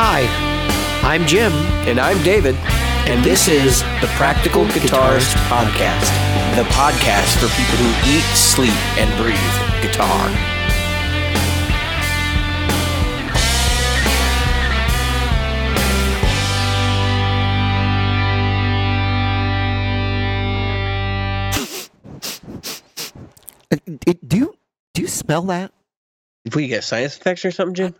Hi, I'm Jim, And I'm David. and this is the Practical Guitarist Podcast, the podcast for people who eat, sleep, and breathe guitar. Uh, d- Do you do you smell that? If we get sinus infection or something, Jim,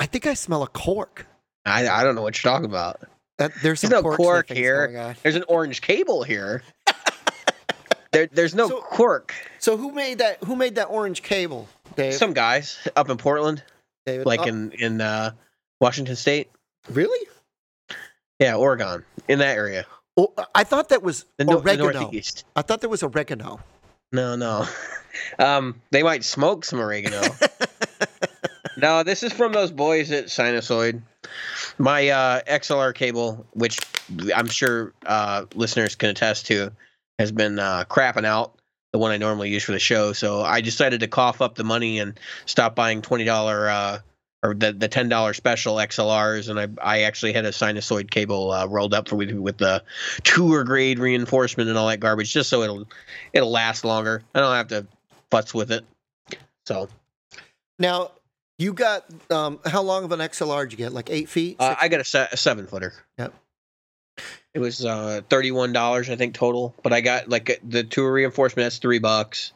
I think I smell a cork. I, I don't know what you're talking about. Uh, there's some There's no cork here. There's an orange cable here. there, there's no So- cork. So who made that? Who made that orange cable, Dave? Some guys up in Portland, David? like Oh, in in uh, Washington State, really? yeah, Oregon, in that area, Oh, I thought that was the, no- the oregano. Northeast. I thought that was oregano. No, no. Um, they might smoke some oregano. no, this is from those boys at Sinusoid. My uh, XLR cable, which I'm sure uh, listeners can attest to, has been uh, crapping out. The one I normally use for the show, so I decided to cough up the money and stop buying twenty dollar uh, or the the ten dollar special XLRs, and I I actually had a sinusoid cable uh, rolled up for with with the tour grade reinforcement and all that garbage, just so it'll it'll last longer. I don't have to futz with it. So Now you got um, how long of an XLR did you get? Like eight feet? uh, I got a, se- a seven footer. Yep. It was uh, thirty one dollars, I think, total. But I got like the tour reinforcement. That's three bucks,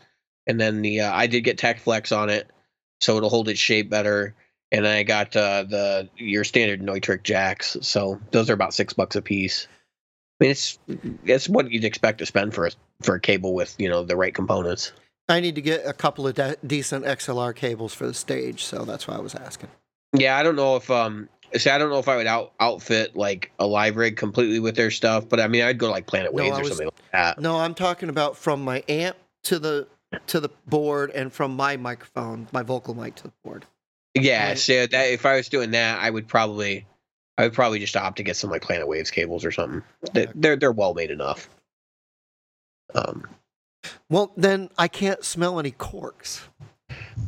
and then the uh, I did get Tech Flex on it, so it'll hold its shape better. And then I got uh, the your standard Neutrik jacks, so those are about six bucks a piece. I mean, it's it's what you'd expect to spend for a for a cable with you know the right components. I need to get a couple of de- decent XLR cables for the stage, so that's why I was asking. Yeah, I don't know if um see I don't know if I would out outfit like a live rig completely with their stuff, but I mean I'd go like Planet No, Waves I or was- something like that. No, I'm talking about from my amp to the to the board and from my microphone, my vocal mic to the board. Yeah, Right. so that if I was doing that, I would probably I would probably just opt to get some like Planet Waves cables or something. They, they're they're well made enough. Um, Well, then I can't smell any corks.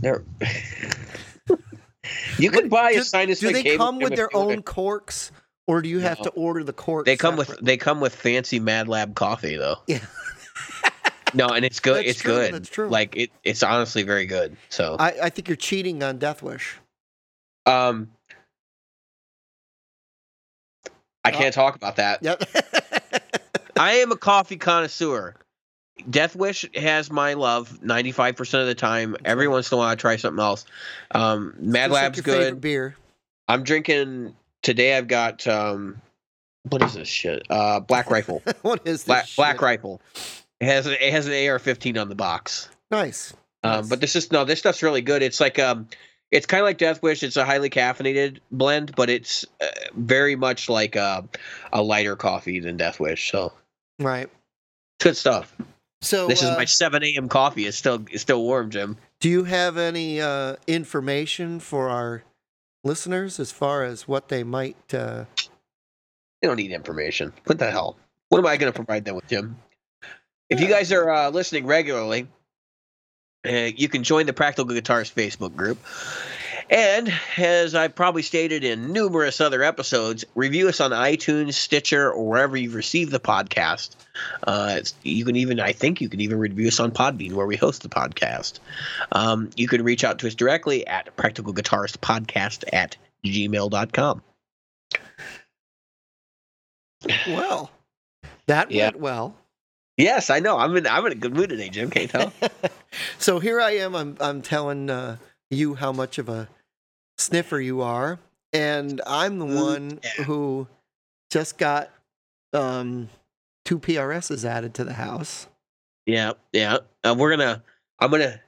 they're you could buy do, a sinus. Do they come with their own corks, or do you have No. to order the corks? They come with they come with fancy Mad Lab coffee though. Yeah. No, and it's good. That's it's true, good. that's true. Like it, it's honestly very good. So I, I think you're cheating on Death Wish. Um, I can't talk about that. Yep. I am a coffee connoisseur. Death Wish has my love 95% of the time. Every right. once in a while, I try something else. Um, Mad like Lab's your good. Beer. I'm drinking today. I've got um, what is this shit? Uh, Black Rifle. what is this? Black Black? Rifle. It has an, it has an AR-15 on the box. Nice. Um, Nice. but this is no, this stuff's really good. It's like um, it's kind of like Death Wish. It's a highly caffeinated blend, but it's uh, very much like a, a lighter coffee than Death Wish. So Right. good stuff. So this is uh, my 7 a.m. coffee. It's still it's still warm, Jim. Do you have any uh, information for our listeners as far as what they might? Uh, They don't need information. What the hell? What am I going to provide them with, Jim? If you guys are uh, listening regularly, uh, you can join the Practical Guitars Facebook group. And as I've probably stated in numerous other episodes, review us on iTunes, Stitcher, or wherever you've received the podcast. Uh, it's, you can even, I think, you can even review us on Podbean, where we host the podcast. Um, you can reach out to us directly at Practical Guitarist Podcast at gmail.com. well, that Yeah. went well. Yes, I know. I'm in. I'm in a good mood today, Jim. Can't tell. so here I am. I'm I'm telling uh, you how much of a sniffer you are, and I'm the one yeah. who just got um, two PRSs added to the house. yeah, yeah. Uh, we're gonna. I'm gonna.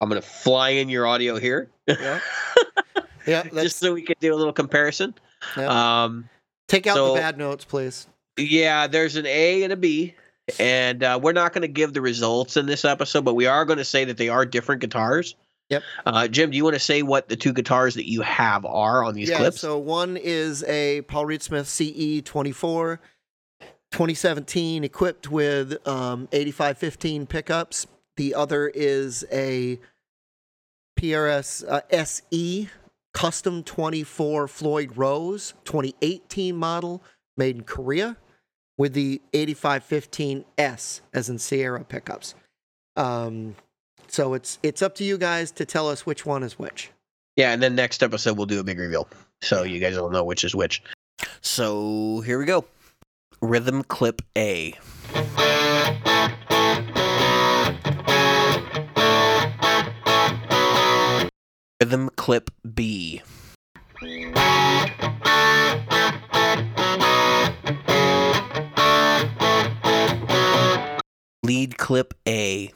I'm gonna fly in your audio here, Yeah, yeah. Just so we can do a little comparison. yeah. Um, Take out so- the bad notes, please. yeah, there's an A and a B, and uh, we're not going to give the results in this episode, but we are going to say that they are different guitars. Yep. Uh, Jim, do you want to say what the two guitars that you have are on these yeah, clips? so one is a Paul Reed Smith CE 24, 2017, equipped with um, 8515 pickups. The other is a PRS uh, SE custom 24 Floyd Rose 2018 model made in Korea with the 8515S as in Sierra pickups. Um, so it's it's up to you guys to tell us which one is which. Yeah, and then next episode we'll do a big reveal, so you guys will know which is which. So here we go. Rhythm clip A. Rhythm clip B. Lead clip A.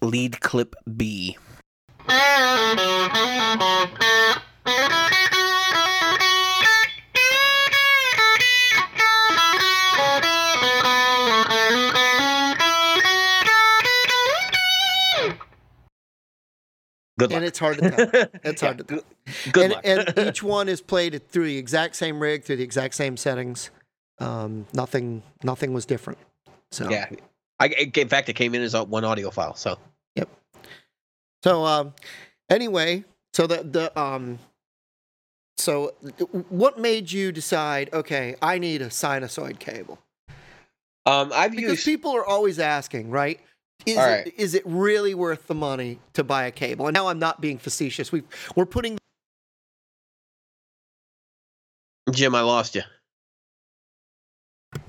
Lead clip B. Good luck. And it's hard to tell. It's hard to tell. Good and, luck. and each one is played through the exact same rig, through the exact same settings. Um, nothing, nothing was different. So yeah. I, in fact, it came in as a one audio file. So yep. So um, anyway, so the the um, so what made you decide? Okay, I need a sinusoid cable um, I've because used. people are always asking, right? Is it, is it really worth the money to buy a cable? And now I'm not being facetious. We we're putting Jim, I lost you.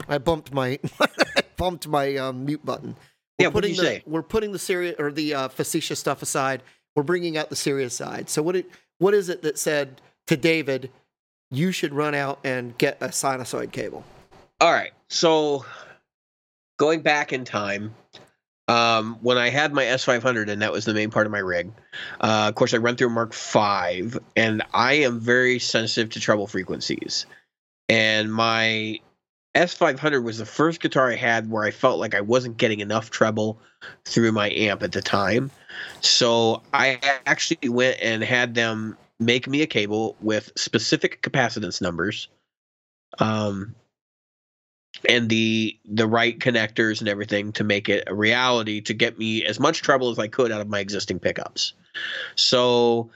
I bumped my I bumped my um, mute button. We're Yeah, what did you the, say? We're putting the serious or the uh, facetious stuff aside. We're bringing out the serious side. So what it what is it that said to David, you should run out and get a sinusoid cable? All right. So going back in time, um, when I had my S500 and that was the main part of my rig, uh, of course, I run through Mark V and I am very sensitive to treble frequencies. And my S500 was the first guitar I had where I felt like I wasn't getting enough treble through my amp at the time. So I actually went and had them make me a cable with specific capacitance numbers. Um, and the the right connectors and everything to make it a reality to get me as much trouble as I could out of my existing pickups. So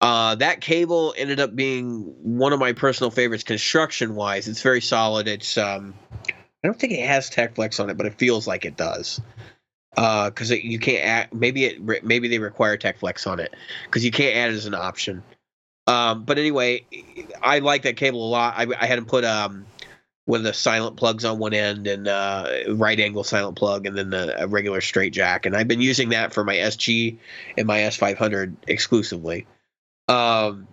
uh, that cable ended up being one of my personal favorites construction wise. It's very solid. It's um, I don't think it has Tech Flex on it, but it feels like it does. Because you can't add, maybe it maybe they require Tech Flex on it because you can't add it as an option. Um, but anyway, I like that cable a lot. I, I had them put um, of the silent plugs on one end and uh, right angle silent plug, and then the a regular straight jack. And I've been using that for my SG and my S500 exclusively. Um,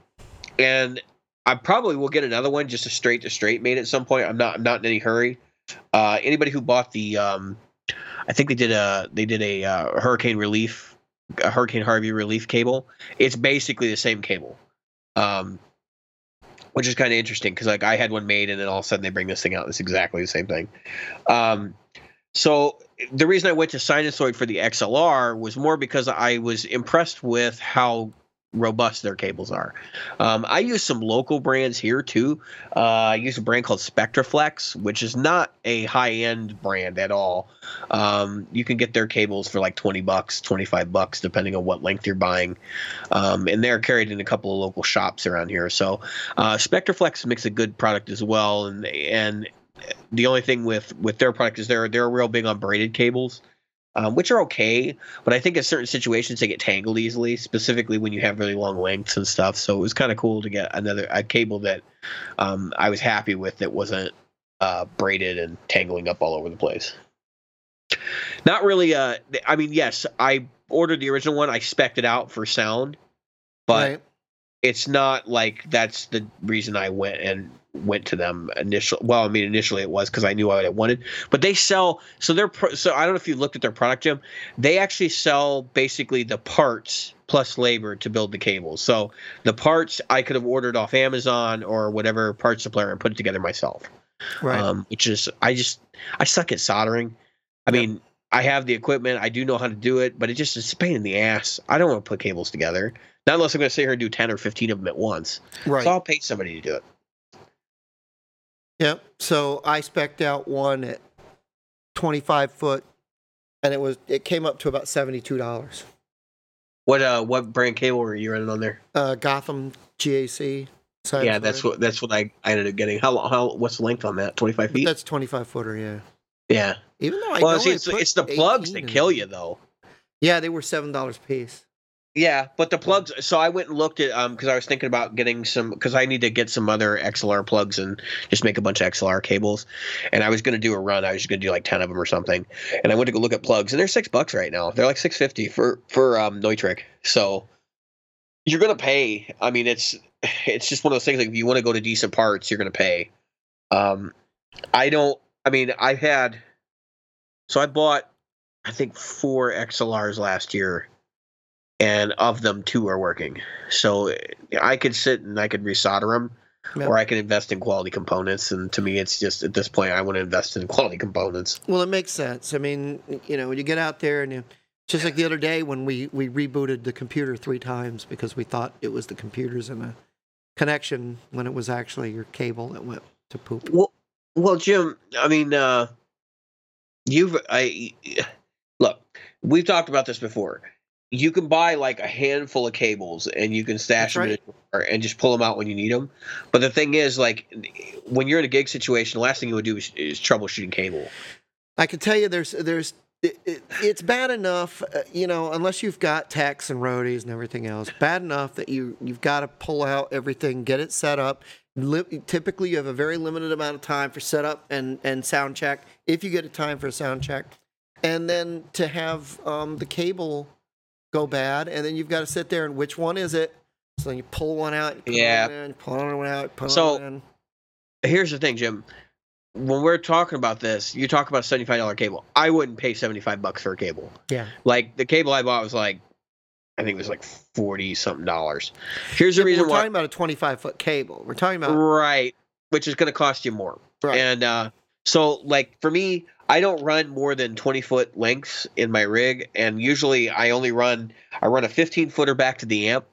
and I probably will get another one, just a straight to straight made at some point. I'm not I'm not in any hurry. Uh, anybody who bought the, um, I think they did a they did a uh, hurricane relief, a Hurricane Harvey relief cable. It's basically the same cable. Um, which is kind of interesting because like I had one made and then all of a sudden they bring this thing out. It's exactly the same thing. Um, so the reason I went to Sinusoid for the XLR was more because I was impressed with how robust their cables are. Um, I use some local brands here too. Uh, I use a brand called Spectraflex, which is not a high end brand at all. Um, you can get their cables for like 20 bucks, 25 bucks, depending on what length you're buying. Um, and they're carried in a couple of local shops around here. So uh, Spectraflex makes a good product as well. And, and the only thing with, with their product is they're, they're real big on braided cables um, which are okay. But I think in certain situations they get tangled easily, specifically when you have really long lengths and stuff. So it was kind of cool to get another a cable that um, I was happy with that wasn't uh, braided and tangling up all over the place. Not really. Uh, I mean, yes, I ordered the original one. I spec'd it out for sound, but right? it's not like that's the reason I went and went to them initially. Well, I mean, initially it was because I knew what I wanted. But they sell so they're pro- so I don't know if you looked at their product, Jim. They actually sell basically the parts plus labor to build the cables. So the parts I could have ordered off Amazon or whatever parts supplier and put it together myself. Right. Um, which is I just I suck at soldering. I Yep. mean, I have the equipment, I do know how to do it, but it just is a pain in the ass. I don't want to put cables together. Not unless I'm going to sit here and do ten or fifteen of them at once. Right. So I'll pay somebody to do it. Yep. So I specked out one at 25 foot, and it was it came up to about seventy two dollars. What uh what brand cable were you running on there? Uh, Gotham GAC. side yeah, that's what that's what I, I ended up getting. How long? how what's the length on that? Twenty five feet. That's 25 footer. Yeah. yeah. Even though I Well, know see, it's, it's the plugs 18 that kill you though. Yeah, they were seven dollars a piece. Yeah, but the plugs. So I went and looked at um because I was thinking about getting some because I need to get some other XLR plugs and just make a bunch of XLR cables. And I was going to do a run. I was just going to do like ten of them or something. And I went to go look at plugs, and they're six bucks right now. They're like six fifty for for um Neutrik. So you're going to pay. I mean, it's it's just one of those things. Like if you want to go to decent parts, you're going to pay. Um, I don't. I mean, I had. So I bought, I think four XLRs last year and of them two are working. So I could sit and I could resolder them, Yeah. or I could invest in quality components. And to me, it's just at this point, I want to invest in quality components. Well, it makes sense. I mean, you know, when you get out there and you, just like the other day when we we rebooted the computer three times because we thought it was the computers and a connection when it was actually your cable that went to poop. Well, well, Jim, I mean, uh, you've I look. We've talked about this before. You can buy like a handful of cables and you can stash That's them in a drawer and just pull them out when you need them. But the thing is, like, when you're in a gig situation, the last thing you would do is, is troubleshooting cable. I can tell you, there's there's it, it, it's bad enough, uh, you know, unless you've got techs and roadies and everything else. Bad enough that you you've got to pull out everything, get it set up. Li- typically, you have a very limited amount of time for setup and and sound check, if you get a time for a sound check, and then to have um, the cable go bad, and then you've got to sit there and which one is it? So then you pull one out, you put Yeah. one in, pull one out, pull So- one in. Here's the thing, Jim. When we're talking about this, you talk about seventy five dollar cable. I wouldn't pay seventy five bucks for a cable. Yeah. Like the cable I bought was like, I think it was like forty something dollars. Here's the reason why We're talking about a 25 foot cable. We're talking about Right, which is going to cost you more. right. And uh, so, like for me, I don't run more than twenty foot lengths in my rig, and usually I only run I run a fifteen footer back to the amp,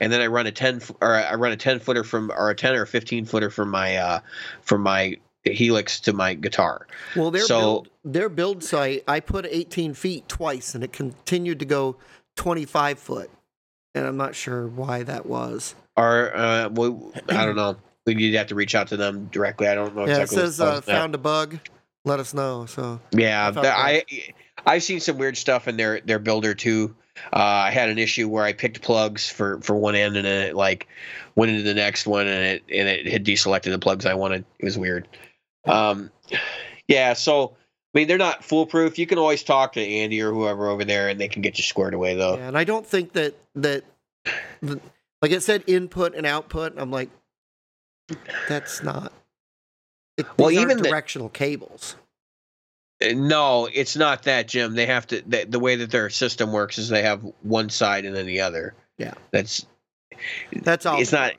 and then I run a ten f- or I run a ten footer from or a ten or fifteen footer from my uh from my helix to my guitar. Well, their So- build their build site, I put 18 feet twice, and it continued to go 25 foot, and I'm not sure why that was. Or uh, well, I don't know. You'd have to reach out to them directly. I don't know yeah, it exactly. what says uh, found a bug. Let us know. So Yeah, I, I I've seen some weird stuff in their their builder too. Uh, I had an issue where I picked plugs for for one end and then it like went into the next one and it and it had deselected the plugs I wanted. It was weird. Um, yeah, so I mean they're not foolproof. You can always talk to Andy or whoever over there and they can get you squared away though. yeah, and I don't think that that the, like it said input and output. I'm like, that's not. It, Well, even the- directional cables. Uh, No, it's not that, Jim. They have to. The, the way that their system works is they have one side and then the other. Yeah. that's That's all. it's not.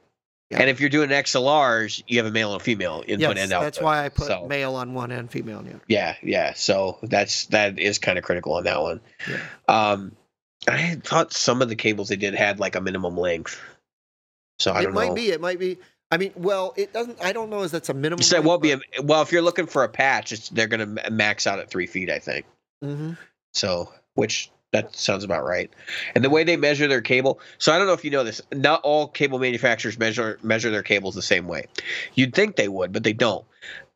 Yeah. And if you're doing XLRs, you have a male and a female input Yes, and output. that's why I put So- male on one end, female on the other. Yeah, yeah. So that's that is kind of critical on that one. Yeah. Um, I thought some of the cables they did had like a minimum length. So I it don't know. It might be. It might be. I mean, well, it doesn't. I don't know. Is that's a minimum? So it won't be a, well if you're looking for a patch. It's they're gonna max out at three feet, I think. hmm So which that sounds about right. And the way they measure their cable. So I don't know if you know this. Not all cable manufacturers measure measure their cables the same way. You'd think they would, but they don't.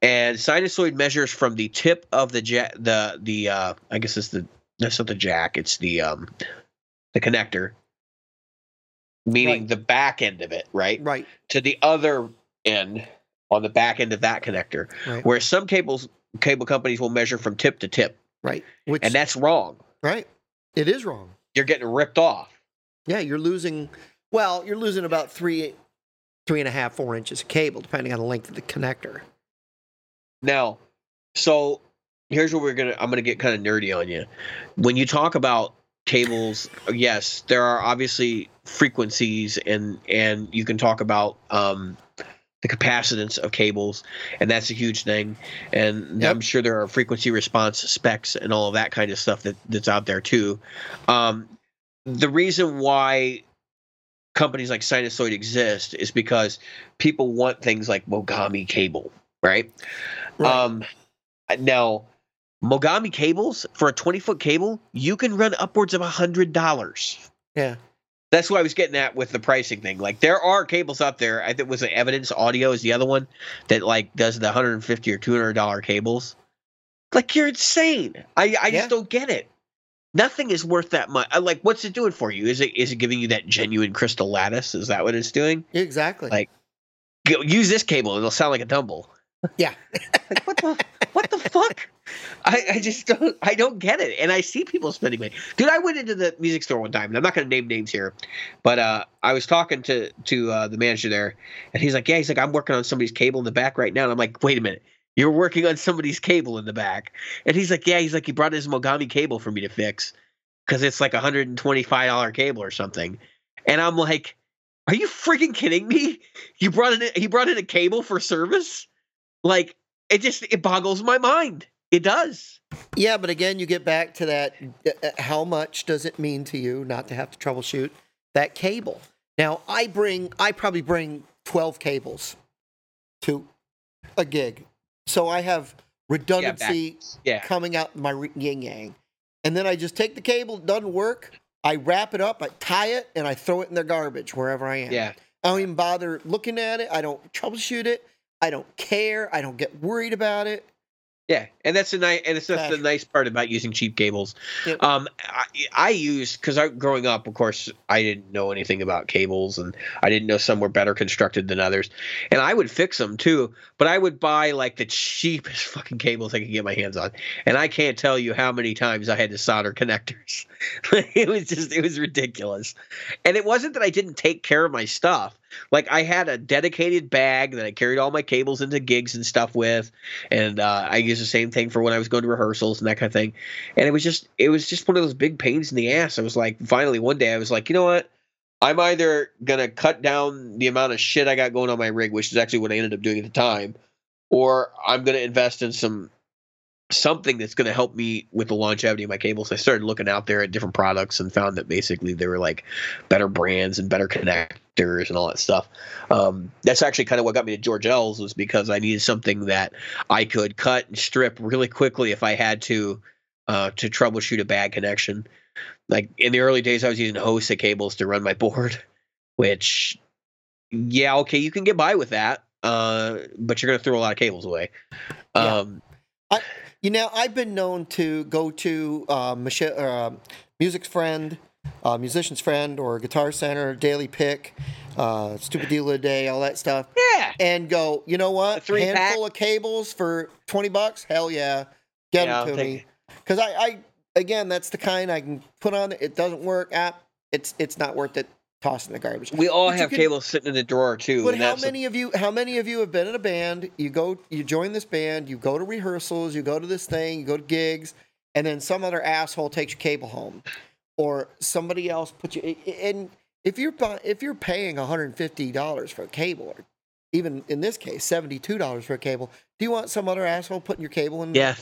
And Sinusoid measures from the tip of the jack, the the uh, I guess it's the that's not the jack. It's the um the connector, meaning Right. the back end of it, right, Right. to the other end on the back end of that connector. Right. Whereas some cables cable companies will measure from tip to tip, Right. Which and that's wrong. right. It is wrong. You're getting ripped off. Yeah, you're losing. Well, you're losing about three, three and a half, four inches of cable, depending on the length of the connector. Now, so here's what we're gonna I'm gonna get kind of nerdy on you. When you talk about cables, yes, there are obviously frequencies and and you can talk about um the capacitance of cables, and that's a huge thing. And Yep. I'm sure there are frequency response specs and all of that kind of stuff that, that's out there too. Um, the reason why companies like Sinusoid exist is because people want things like Mogami cable, right? Right. Um, now, Mogami cables for a 20 foot cable, you can run upwards of a hundred dollars. yeah. That's what I was getting at with the pricing thing. Like there are cables out there. I think was the Evidence Audio is the other one that like does the 150 or 200 dollar cables. Like you're insane. I I Yeah. just don't get it. Nothing is worth that much. Uh, like what's it doing for you? Is it is it giving you that genuine crystal lattice? Is that what it's doing? Exactly. Like- Go- Use this cable. It'll sound like a dumble. yeah. Like what the what the fuck? I, I just don't I don't get it. And I see people spending money. Dude, I went into the music store one time, and I'm not gonna name names here, but uh I was talking to to uh, the manager there, and he's like, Yeah, he's like, I'm working on somebody's cable in the back right now. And I'm like, wait a minute. You're working on somebody's cable in the back. And he's like, Yeah, he's like, he brought his Mogami cable for me to fix. Cause it's like a hundred and twenty five dollar cable or something. And I'm like, Are you freaking kidding me? You brought in he brought in a cable for service? Like it just it boggles my mind. It does. Yeah, but again, you get back to that. uh, uh, How much does it mean to you not to have to troubleshoot that cable? Now, I bring, I probably bring 12 cables to a gig. So I have redundancy Yeah. coming out my re- yin yang. And then I just take the cable, it doesn't work. I wrap it up, I tie it, and I throw it in the garbage wherever I am. Yeah. I don't even bother looking at it. I don't troubleshoot it. I don't care. I don't get worried about it. Yeah, and that's the nice, and it's that's the nice part about using cheap cables. Yep. Um, I, I use because I growing up, of course, I didn't know anything about cables, and I didn't know some were better constructed than others, and I would fix them too. But I would buy like the cheapest fucking cables I could get my hands on, and I can't tell you how many times I had to solder connectors. it was just, it was ridiculous, and it wasn't that I didn't take care of my stuff. Like I had a dedicated bag that I carried all my cables into gigs and stuff with and uh, I used the same thing for when I was going to rehearsals and that kind of thing. And it was just it was just one of those big pains in the ass. I was like, finally one day I was like, you know what? I'm either gonna cut down the amount of shit I got going on my rig, which is actually what I ended up doing at the time, or I'm gonna invest in some something that's gonna help me with the longevity of my cables. I started looking out there at different products and found that basically they were like better brands and better connectors and all that stuff. Um, that's actually kind of what got me to George L's was because I needed something that I could cut and strip really quickly if I had to uh, to troubleshoot a bad connection. Like in the early days, I was using HOSA cables to run my board, which, yeah, okay, you can get by with that, uh, but you're gonna throw a lot of cables away. Yeah. Um, You know, I've been known to go to uh, Michelle, uh, music's friend, uh, musician's friend, or Guitar Center, Daily Pick, uh, Stupid Deal of the Day, all that stuff, yeah, and go. You know what? A three-pack? Handful of cables for twenty bucks. Hell yeah, get Yeah, them to me. Because I, I, again, that's the kind I can put on. It doesn't work. App. It's it's not worth it. Tossing the garbage. we all But have can- cables sitting in the drawer too. But and how many of you? How many of you have been in a band? You go, you join this band, you go to rehearsals, you go to this thing, you go to gigs, and then some other asshole takes your cable home, or somebody else puts you. And if you're if you're paying 150 dollars for a cable, or even in this case 72 dollars for a cable, do you want some other asshole putting your cable in? Yeah,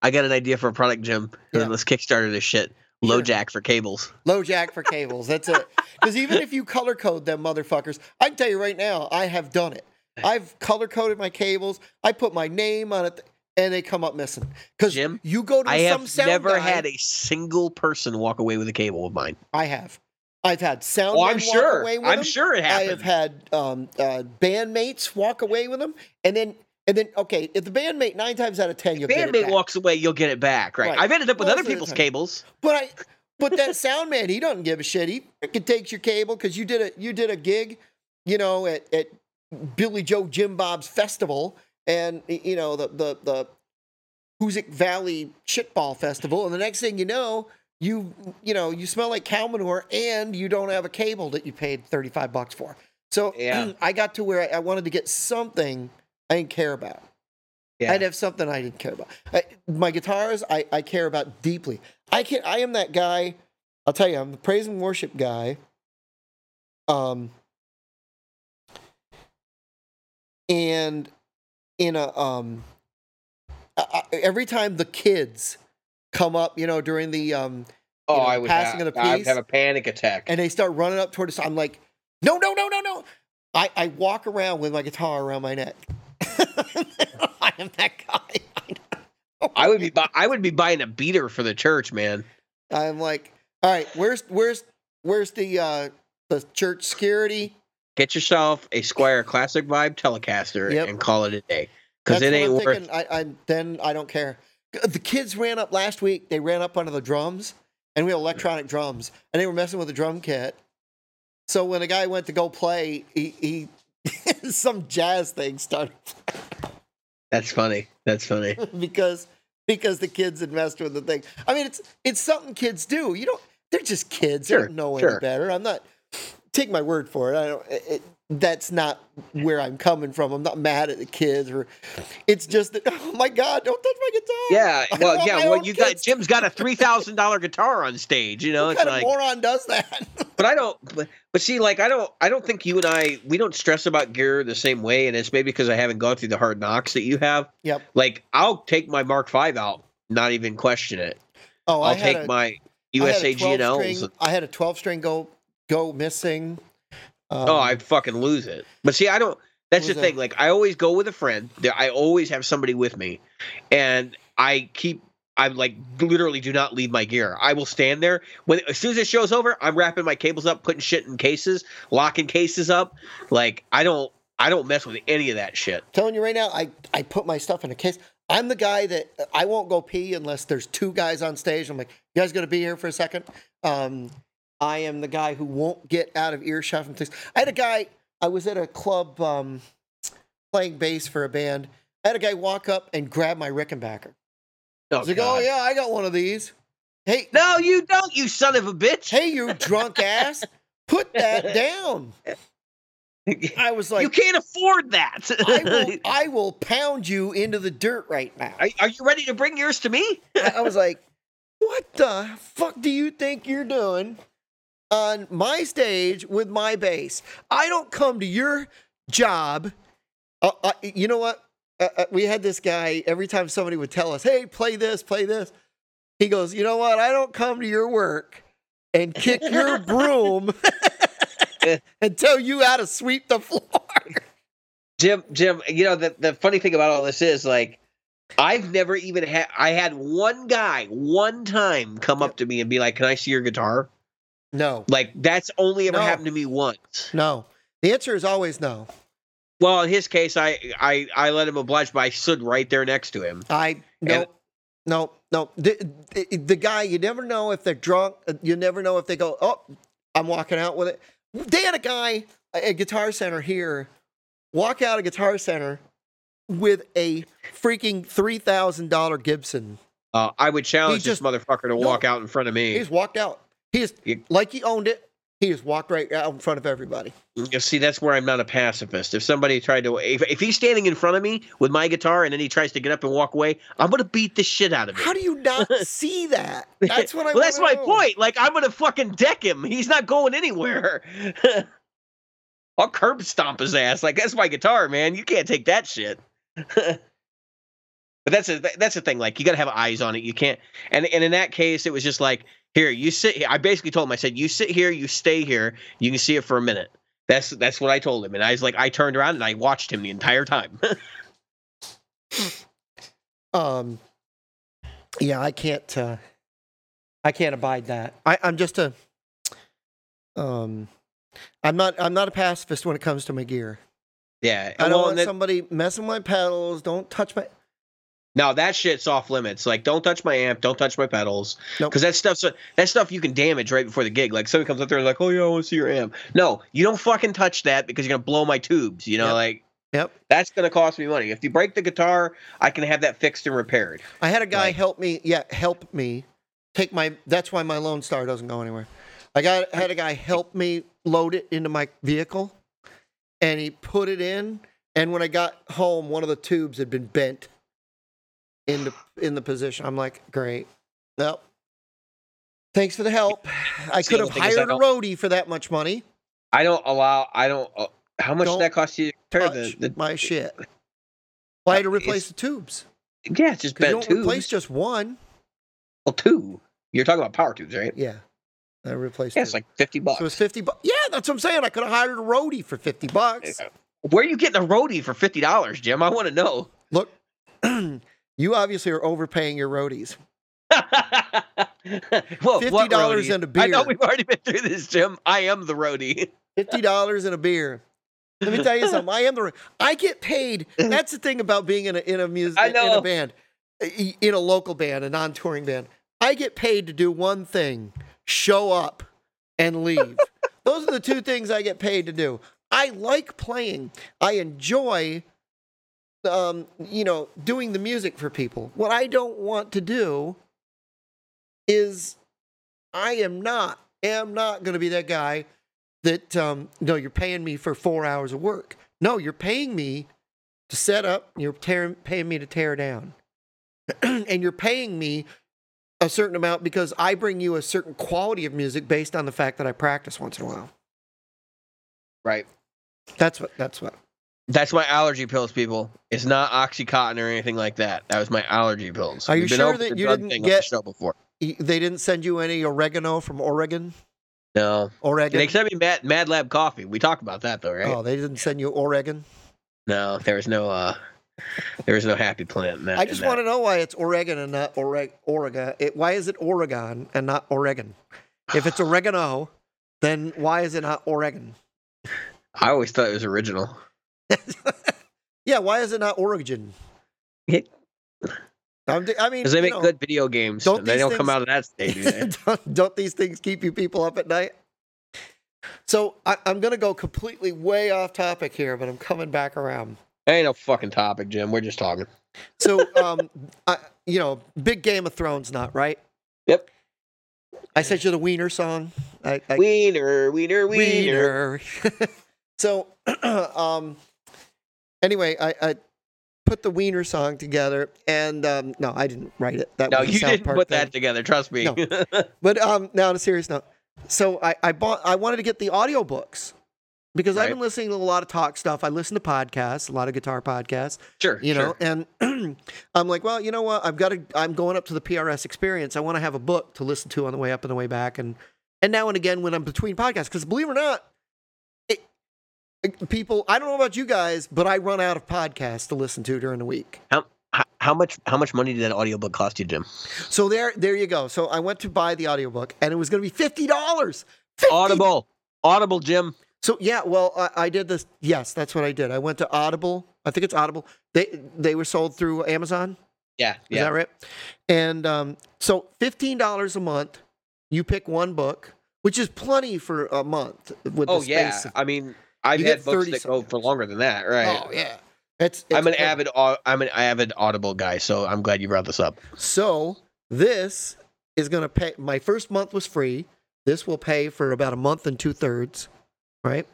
I got an idea for a product, Jim. Yeah. Let's kickstarter this shit. Low Sure. jack for cables. Low jack for cables. That's it. Because even if you color code them motherfuckers, I can tell you right now, I have done it. I've color coded my cables. I put my name on it, and they come up missing. Because Jim, you go to I some have sound never guy- had a single person walk away with a cable of mine. I have. I've had sound. Oh, I'm sure. Walk away with I'm them. sure it happened. I have had um, uh, bandmates walk away with them, and then and then okay, if the bandmate nine times out of ten you'll get it Bandmate walks away, you'll get it back, right? Right. I've ended up with Most other people's cables. But I, but that sound man, he doesn't give a shit. He freaking takes your cable because you did a you did a gig, you know, at, at Billy Joe Jim Bob's festival, and you know the the the Hoosick Valley Shitball Festival, and the next thing you know, you you know you smell like cow manure, and you don't have a cable that you paid thirty five bucks for. So Yeah. I got to where I wanted to get something I didn't care about. Yeah. I'd have something I didn't care about. I, my guitars, I, I care about deeply. I can I am that guy. I'll tell you, I'm the praise and worship guy. Um, and in a um, I, every time the kids come up, you know, during the um, oh, know, I would passing have, of the I would have a panic attack. and they start running up toward us, I'm like, No, no, no, no, no. I, I walk around with my guitar around my neck. I am that guy. I would be bu- I would be buying a beater for the church, man. I'm like, all right, where's where's where's the uh the church security? Get yourself a Squier Classic Vibe Telecaster Yep. and call it a day. Because it ain't I'm worth. I, I then I don't care. The kids ran up last week. They ran up under the drums, and we had electronic drums, and they were messing with the drum kit. So when the guy went to go play, he, he some jazz thing started That's funny. That's funny. because because the kids had messed with the thing. I mean, it's it's something kids do. You don't. They're just kids. they Sure, don't know any better. I'm not. Take my word for it. I don't. It- that's not where I'm coming from. I'm not mad at the kids, or it's just that. Oh my God! Don't touch my guitar. Yeah. Well, yeah. Well, you got. Jim's got a three thousand dollar guitar on stage. You know, What it's kind like. of moron does that? But I don't. But, but see, like I don't. I don't think you and I we don't stress about gear the same way, and it's maybe because I haven't gone through the hard knocks that you have. Yep. Like I'll take my Mark V out, not even question it. Oh, I I'll take a, my USA a 12 G&Ls. string- I had a 12 string go go missing. Um, Oh, I fucking lose it. But see, I don't. That's the thing. a- Like, I always go with a friend. I always have somebody with me, and I keep. I'm like literally do not leave my gear. I will stand there when as soon as the show's over. I'm wrapping my cables up, putting shit in cases, locking cases up. Like I don't. I don't mess with any of that shit. telling you right now, I I put my stuff in a case. I'm the guy that I won't go pee unless there's two guys on stage. I'm like, you guys gonna be here for a second? Um, I am the guy who won't get out of earshot from things. I had a guy. I was at a club um, playing bass for a band. I had a guy walk up and grab my Rickenbacker. Oh, He's like, oh yeah, I got one of these. Hey, No, you don't, you son of a bitch. hey, you drunk ass, put that down. I was like, you can't afford that. I will, I will pound you into the dirt right now. are, are you ready to bring yours to me? I was like, what the fuck do you think you're doing on my stage with my bass? I don't come to your job. Uh, uh, you know what? Uh, uh, we had this guy every time somebody would tell us, hey, play this, play this. He goes, you know what? I don't come to your work and kick your broom and tell you how to sweep the floor. Jim, Jim, you know the the funny thing about all this is like I've never even had I had one guy one time come up to me and be like, "Can I see your guitar?" No, Like that's only ever No. happened to me once. no. The answer is always no. Well, in his case, I I I let him oblige, but I stood right there next to him. I no, no, no. The, the, the guy, you never know if they're drunk. You never know if they go, oh, I'm walking out with it. They had a guy at Guitar Center here walk out of Guitar Center with a freaking three thousand dollar Gibson. Uh, I would challenge just- this motherfucker to No. walk out in front of me. He's walked out. He just You- like he owned it. He just walked right out in front of everybody. Mm-hmm. You see, that's where I'm not a pacifist. If somebody tried to, if, if he's standing in front of me with my guitar and then he tries to get up and walk away, I'm gonna beat the shit out of him. How do you not see that? That's what I. well, that's my know. point. Like I'm gonna fucking deck him. He's not going anywhere. I'll curb stomp his ass. Like that's my guitar, man. You can't take that shit. but that's a that's the thing. Like you gotta have eyes on it. You can't. And and in that case, it was just like, here, you sit. Here. I basically told him. I said, you sit here. You stay here. You can see it for a minute. That's that's what I told him. And I was like, I turned around and I watched him the entire time. Um, yeah, I can't. Uh, I can't abide that. I, I'm just a. Um, I'm not. I'm not a pacifist when it comes to my gear. yeah. I don't well, want then- somebody messing with my pedals. Don't touch my. No, that shit's off limits. Like, don't touch my amp, don't touch my pedals, Nope. because that stuff's that stuff you can damage right before the gig. Like, somebody comes up there and like, oh yeah, I want to see your amp. No, you don't fucking touch that because you're gonna blow my tubes. You know, Yep. like Yep. that's gonna cost me money. If you break the guitar, I can have that fixed and repaired. I had a guy Right. help me. Yeah, help me take my. That's why my Lone Star doesn't go anywhere. I got had a guy help me load it into my vehicle, and he put it in. And when I got home, one of the tubes had been bent in the in the position. I'm like, great. Well, thanks for the help. I See, could have thing is, I hired a roadie for that much money. I don't allow. I don't. Uh, how much Don't did that cost you? to Touch the, the, my shit. Well, I had to replace the tubes. yeah, it's just 'Cause You don't tubes. replace just one. well, two. You're talking about power tubes, right? Yeah. I replaced Yeah, it. it's like fifty bucks. so it's fifty bucks. Yeah, that's what I'm saying. I could have hired a roadie for fifty bucks. Where are you getting a roadie for fifty dollars, Jim? I want to know. Look, you obviously are overpaying your roadies. well, what $50 roadie? and a I know beer. we've already been through this, Jim. I am the roadie. Fifty dollars and a beer. Let me tell you something. I am the. I get paid. That's the thing about being in a in a music in a band, in a local band, a non-touring band. I get paid to do one thing: show up and leave. Those are the two things I get paid to do. I like playing. I enjoy, um, you know, doing the music for people. What I don't want to do is, I am not am not going to be that guy that um, no, you're paying me for four hours of work. No, you're paying me to set up. You're tearing, paying me to tear down, and you're paying me a certain amount because I bring you a certain quality of music based on the fact that I practice once in a while. Right. That's what. That's what. That's my allergy pills, people. It's not OxyContin or anything like that. That was my allergy pills. Are you sure that you didn't on the get- show before? They didn't send you any oregano from Oregon. No. Oregon. They sent me Mad, Mad Lab coffee. We talked about that though, right? Oh, they didn't send you Oregon. No, there was no uh there was no happy plant in that. I just want to know why it's Oregon and not Oreg- Oregon. It, why is it Oregon and not Oregon? If it's oregano, then why is it not Oregon? I always thought it was original. yeah, why is it not Origin? It- I'm d- I mean, Because they make know, good video games. don't and they don't come out of that state, Do don't, don't these things keep you people up at night? So I, I'm going to go completely way off topic here, but I'm coming back around. Ain't no fucking topic, Jim. We're just talking. So, um, I, you know, big Game of Thrones, not right? Yep. I sent you the Wiener song. I, I, Wiener, wiener, wiener. Wiener. so, um, anyway, I, I put the Wiener song together, and um, no, I didn't write it. That No, was you didn't put thing. that together. Trust me. No. But um, now on a serious note, so I, I bought. I wanted to get the audiobooks because I've been listening to a lot of talk stuff. I listen to podcasts, a lot of guitar podcasts, sure. you know, sure. and I'm like, well, you know what? I've got to. I'm going up to the PRS experience. I want to have a book to listen to on the way up and the way back, and and now and again when I'm between podcasts. Because believe it or not, people, I don't know about you guys, but I run out of podcasts to listen to during the week. How, how much how much money did that audiobook cost you, Jim? So there, there you go. So I went to buy the audiobook, and it was going to be fifty dollars. Audible. Audible, Jim. So yeah, well, I, I did this. Yes, that's what I did. I went to Audible. I think it's Audible. They they were sold through Amazon. Yeah. Is Yeah. that right? And um, so fifteen dollars a month, you pick one book, which is plenty for a month with Oh yeah. space. I mean, I've had books 30 that go for longer than that, right? Oh yeah, it's, I'm an it's- avid I'm an avid Audible guy, so I'm glad you brought this up. So this is going to pay. My first month was free. This will pay for about a month and two thirds, right?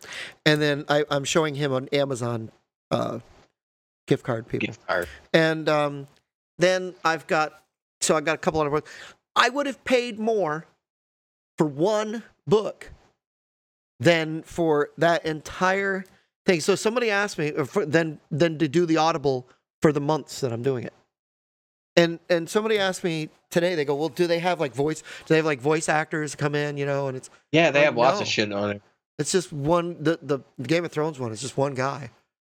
And then I, I'm showing him on Amazon uh, gift card people. Gift card. And um, then I've got so I got a couple other books. I would have paid more for one book than for that entire thing. So somebody asked me uh, for, then then to do the Audible for the months that I'm doing it. And and somebody asked me today. They go, well, do they have like voice? Do they have like voice actors come in? You know, and it's Yeah, they have lots no. of shit on it. it's just one. The the Game of Thrones one is just one guy.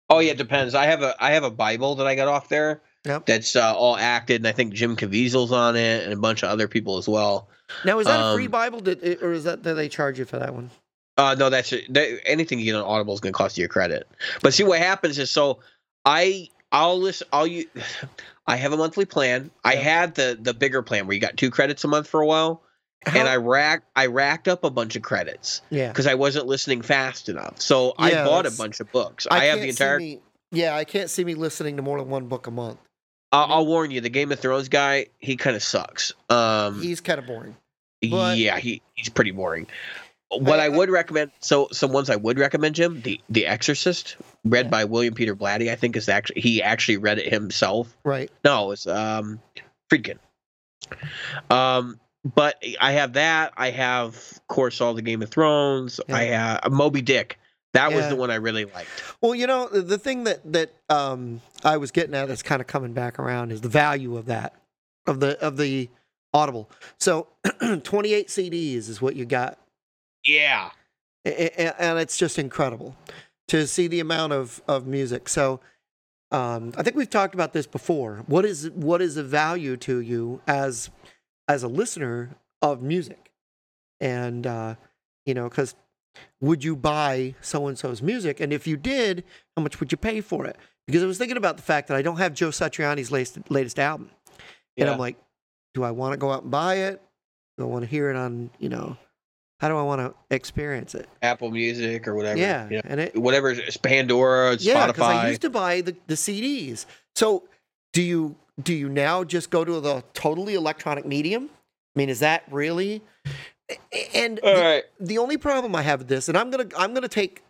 Oh yeah, it depends. I have a I have a Bible that I got off there. Yep. That's uh, all acted, and I think Jim Caviezel's on it, and a bunch of other people as well. Now is that a free Um, Bible? Did, or is that do they charge you for that one? Uh, no, that's that, anything you get on Audible is going to cost you a credit. But see, what happens is so I I'll listen. I'll you. I have a monthly plan. I had the the bigger plan where you got two credits a month for a while, and I racked I racked up a bunch of credits yeah. because I wasn't listening fast enough. So I bought a bunch of books. I, have the entire. Me, yeah, I can't see me listening to more than one book a month. I'll, I'll warn you, the Game of Thrones guy, he kind of sucks. Um, He's kind of boring. but- yeah, he, he's pretty boring. What I- I, would recommend, so some ones I would recommend, Jim, the The Exorcist, read Yeah. by William Peter Blatty. I think is actually he actually read it himself. Right. No, it's um, Friedkin. Um, but I have that. I have, of course, all the Game of Thrones. Yeah. I have Moby Dick. That was the one I really liked. Well, you know, the- the thing that that um, I was getting at that's kind of coming back around is the value of that of the of the Audible. So 28 CDs is what you got. Yeah. And it's just incredible to see the amount of, of music. So um, I think we've talked about this before. What is what is the value to you as as a listener of music? And uh, you know, because would you buy so and so's music? And if you did, how much would you pay for it? Because I was thinking about the fact that I don't have Joe Satriani's latest latest album, and I'm like, do I want to go out and buy it? Do I want to hear it on you know? How do I want to experience it? Apple Music or whatever. Yeah, you know, and it whatever. It's Pandora, yeah, because I used to buy the, the CDs. So do you do you now just go to the totally electronic medium? I mean, is that really? And the, right. the only problem I have with this, and I'm gonna I'm gonna take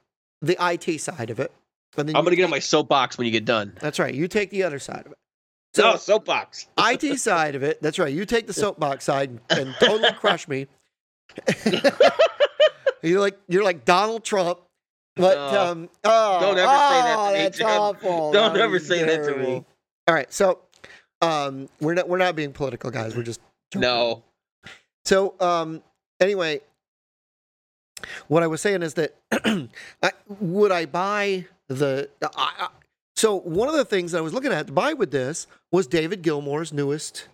the IT side of it, and then I'm gonna get on my soapbox when you get done. That's right. You take the other side of it. No So soapbox. IT side of it. That's right. You take the soapbox side and, and totally crush me. you're like you're like Donald Trump. But No. um, oh, Don't ever say that to oh, me, That's Jim. awful. Don't That ever say that to me. All right, so um, we're not we're not being political, guys. We're just joking. No. So um, anyway, what I was saying is that I, would I buy the? I, I, so one of the things that I was looking at to buy with this was David Gilmour's newest.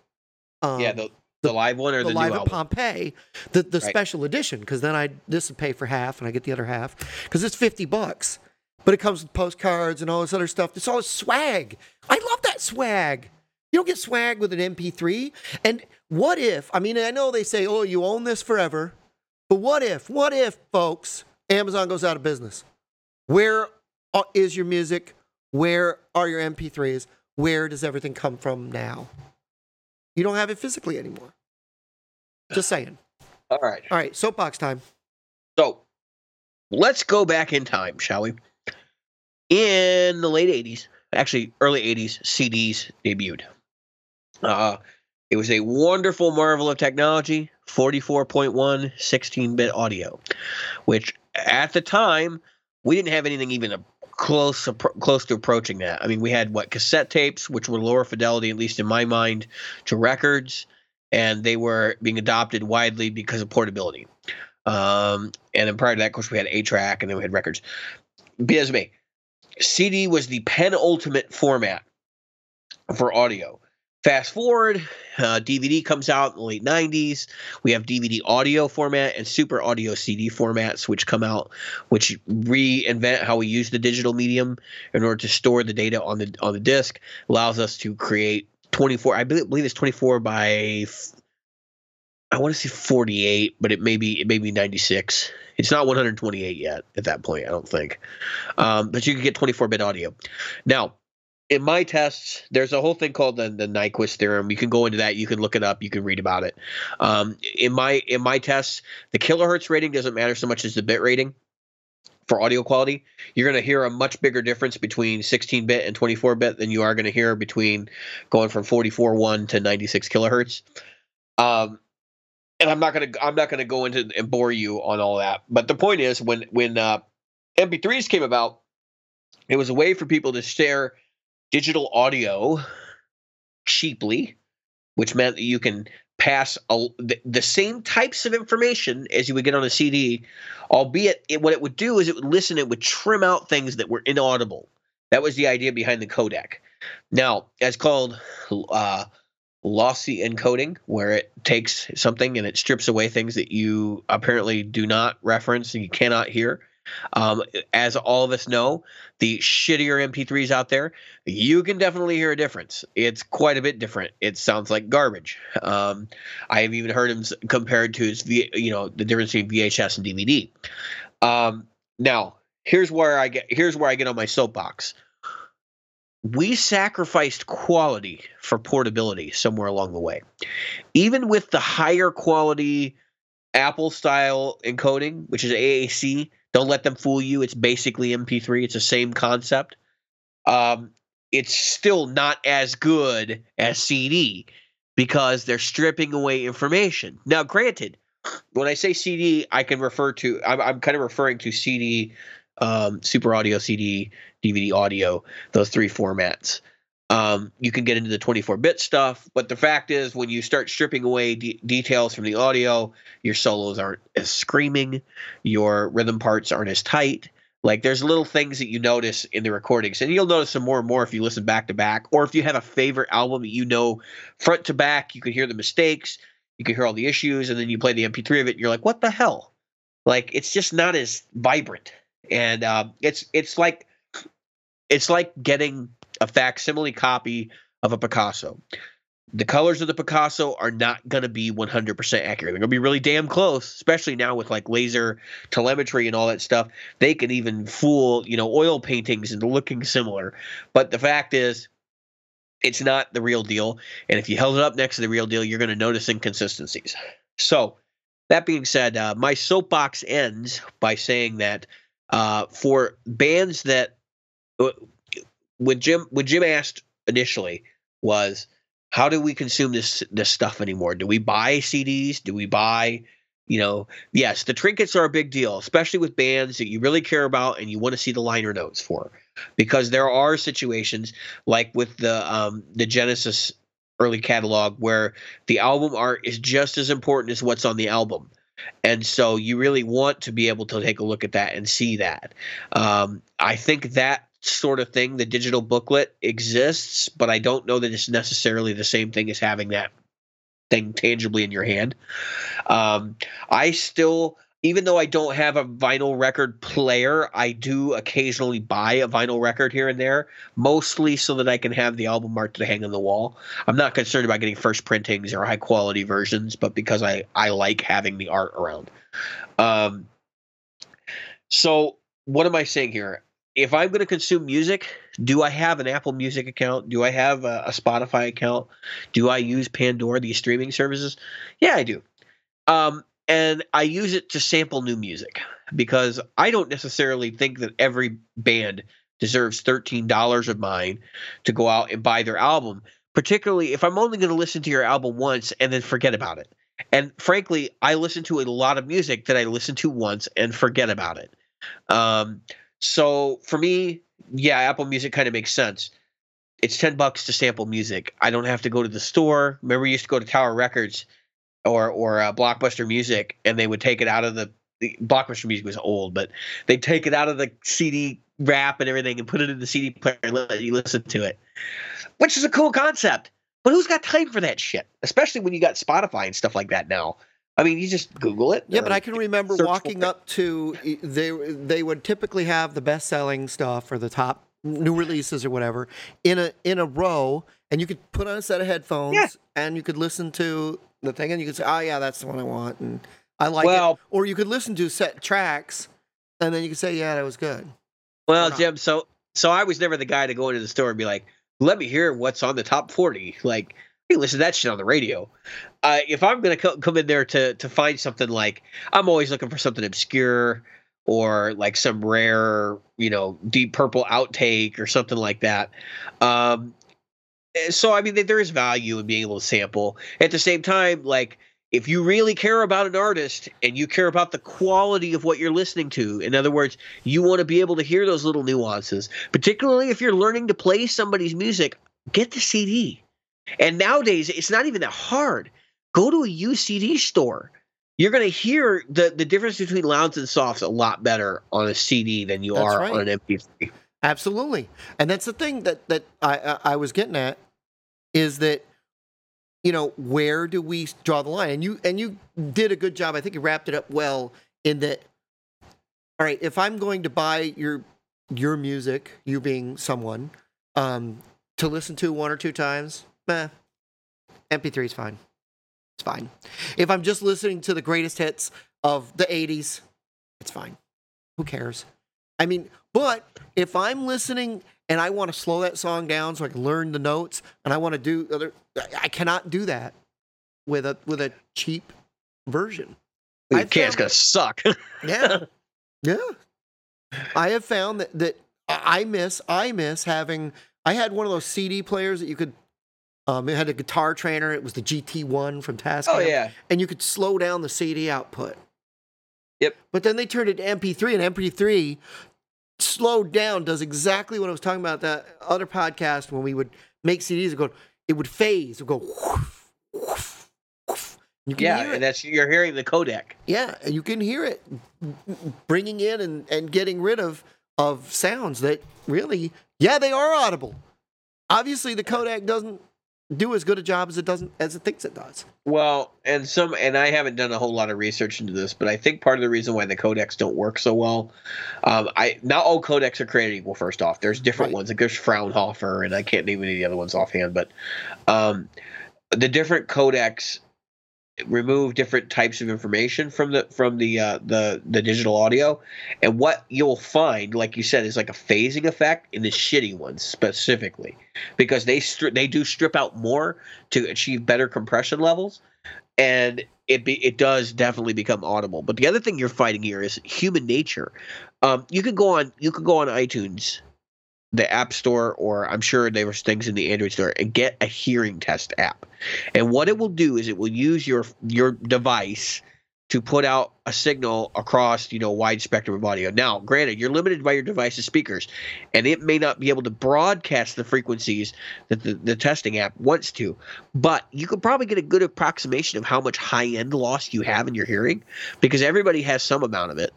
Um, yeah, the the live one or the the, live new at. Pompeii, the the Right. special edition, because then I this would pay for half and I get the other half because it's fifty bucks, but it comes with postcards and all this other stuff. It's all swag. I love that swag. You don't get swag with an MP3. And what if? I mean, I know they say, "Oh, you own this forever," but what if? What if, folks? Amazon goes out of business. Where uh, your music? Where are your MP3s? Where does everything come from now? You don't have it physically anymore. Just saying. All right. All right, soapbox time. So let's go back in time, shall we? In the late 80s, actually early 80s, CDs debuted. Uh, it was a wonderful marvel of technology 44.1 16 bit audio, which at the time, we didn't have anything even a close close to approaching that. I mean, we had what cassette tapes, which were lower fidelity, at least in my mind, to records, and they were being adopted widely because of portability. Um, and then prior to that, of course, we had eight track and then we had records. Be as may, CD was the penultimate format for audio. Fast forward, uh, DVD comes out in the late 90s. We have DVD audio format and super audio CD formats, which come out, which reinvent how we use the digital medium in order to store the data on the on the disc. Allows us to create 24. I believe, it's 24 by I want to say 48, but it may be it may be 96. It's not 128 yet at that point, I don't think. Um, but you can get 24-bit audio. Now, in my tests, there's a whole thing called the, the Nyquist theorem. You can go into that. You can look it up. You can read about it. Um, in my in my tests, the kilohertz rating doesn't matter so much as the bit rating for audio quality. You're going to hear a much bigger difference between 16-bit and 24-bit than you are going to hear between going from 44.1 to 96 kilohertz. Um, and I'm not gonna I'm not gonna go into and bore you on all that. But the point is, when when uh, MP3s came about, it was a way for people to share digital audio cheaply, which meant that you can pass a, the, the same types of information as you would get on a CD, albeit it, what it would do is it would listen, it would trim out things that were inaudible. That was the idea behind the codec. Now, it's called uh, lossy encoding, where it takes something and it strips away things that you apparently do not reference and you cannot hear. Um, as all of us know, the shittier MP3s out there, you can definitely hear a difference. It's quite a bit different. It sounds like garbage. Um, I have even heard him compared to his, you know, the difference between VHS and DVD. Um, now, here's where I get here's where I get on my soapbox. We sacrificed quality for portability somewhere along the way. Even with the higher quality Apple style encoding, which is AAC, don't let them fool you. It's basically MP3. It's the same concept. Um, it's still not as good as CD because they're stripping away information. Now, granted, when I say CD, I can refer to I'm, I'm kind of referring to CD, um, Super Audio CD, DVD audio, those three formats. Um, you can get into the 24 bit stuff, but the fact is, when you start stripping away de- details from the audio, your solos aren't as screaming, your rhythm parts aren't as tight. Like there's little things that you notice in the recordings, and you'll notice them more and more if you listen back to back, or if you have a favorite album that you know front to back, you can hear the mistakes, you can hear all the issues, and then you play the MP3 of it, and you're like, what the hell? Like it's just not as vibrant, and uh, it's it's like it's like getting a facsimile copy of a Picasso. The colors of the Picasso are not going to be 100% accurate. They're going to be really damn close, especially now with like laser telemetry and all that stuff. They can even fool, you know, oil paintings into looking similar. But the fact is, it's not the real deal. And if you held it up next to the real deal, you're going to notice inconsistencies. So, that being said, uh, my soapbox ends by saying that uh, for bands that uh, when Jim when Jim asked initially was how do we consume this this stuff anymore? Do we buy CDs? Do we buy you know, yes, the trinkets are a big deal, especially with bands that you really care about and you want to see the liner notes for, because there are situations like with the um, the Genesis early catalog where the album art is just as important as what's on the album, and so you really want to be able to take a look at that and see that. Um, I think that sort of thing, the digital booklet exists, but I don't know that it's necessarily the same thing as having that thing tangibly in your hand. Um, I still, even though I don't have a vinyl record player, I do occasionally buy a vinyl record here and there, mostly so that I can have the album art to hang on the wall. I'm not concerned about getting first printings or high quality versions, but because I, I like having the art around. Um, so, what am I saying here? If I'm going to consume music, do I have an Apple Music account? Do I have a, a, Spotify account? Do I use Pandora, these streaming services? Yeah, I do. Um, and I use it to sample new music because I don't necessarily think that every band deserves $13 of mine to go out and buy their album, particularly if I'm only going to listen to your album once and then forget about it. And frankly, I listen to a lot of music that I listen to once and forget about it. Um, so for me, yeah, Apple Music kind of makes sense. It's ten bucks to sample music. I don't have to go to the store. Remember, we used to go to Tower Records or or uh, Blockbuster Music, and they would take it out of the, the Blockbuster Music was old, but they'd take it out of the CD wrap and everything and put it in the CD player and let you listen to it, which is a cool concept. But who's got time for that shit? Especially when you got Spotify and stuff like that now. I mean, you just Google it. Yeah, but I can remember walking up to they they would typically have the best selling stuff or the top new releases or whatever in a in a row, and you could put on a set of headphones yeah. and you could listen to the thing, and you could say, "Oh yeah, that's the one I want," and I like well, it. Or you could listen to set tracks, and then you could say, "Yeah, that was good." Well, Jim, so so I was never the guy to go into the store and be like, "Let me hear what's on the top 40. Like you listen to that shit on the radio. Uh, if I'm gonna co- come in there to to find something like, I'm always looking for something obscure or like some rare, you know, deep purple outtake or something like that. Um, eh, so I mean, there is value in being able to sample. At the same time, like if you really care about an artist and you care about the quality of what you're listening to, in other words, you want to be able to hear those little nuances, particularly if you're learning to play somebody's music, get the CD. And nowadays, it's not even that hard. Go to a UCD store. You're going to hear the, the difference between louds and softs a lot better on a CD than you that's are right. on an MP3. Absolutely, and that's the thing that that I I was getting at is that you know where do we draw the line? And you and you did a good job. I think you wrapped it up well in that. All right, if I'm going to buy your your music, you being someone, um, to listen to one or two times, meh. MP3 is fine. It's fine. If I'm just listening to the greatest hits of the 80s, it's fine. Who cares? I mean, but if I'm listening and I want to slow that song down so I can learn the notes and I want to do other I cannot do that with a with a cheap version. You I can't, it's gonna suck. yeah. Yeah. I have found that that I miss I miss having I had one of those CD players that you could um, it had a guitar trainer. It was the GT1 from Tascam. Oh yeah, and you could slow down the CD output. Yep. But then they turned it to MP3, and MP3 slowed down does exactly what I was talking about that other podcast when we would make CDs. It go, it would phase. It would go. Whoosh, whoosh, whoosh. You can Yeah, and that's you're hearing the codec. Yeah, and you can hear it bringing in and, and getting rid of of sounds that really, yeah, they are audible. Obviously, the codec doesn't do as good a job as it doesn't as it thinks it does. Well, and some, and I haven't done a whole lot of research into this, but I think part of the reason why the codecs don't work so well, um, I not all codecs are created equal. First off, there's different Right. ones. Like there's Fraunhofer, and I can't name any of the other ones offhand, but um, the different codecs remove different types of information from the from the uh, the the digital audio, and what you'll find, like you said, is like a phasing effect in the shitty ones specifically, because they stri- they do strip out more to achieve better compression levels, and it be it does definitely become audible. But the other thing you're fighting here is human nature. Um, you can go on you can go on iTunes, the App Store, or I'm sure there was things in the Android store, and get a hearing test app. And what it will do is it will use your your device to put out a signal across you know wide spectrum of audio. Now, granted, you're limited by your device's speakers, and it may not be able to broadcast the frequencies that the, the testing app wants to, but you could probably get a good approximation of how much high end loss you have in your hearing, because everybody has some amount of it,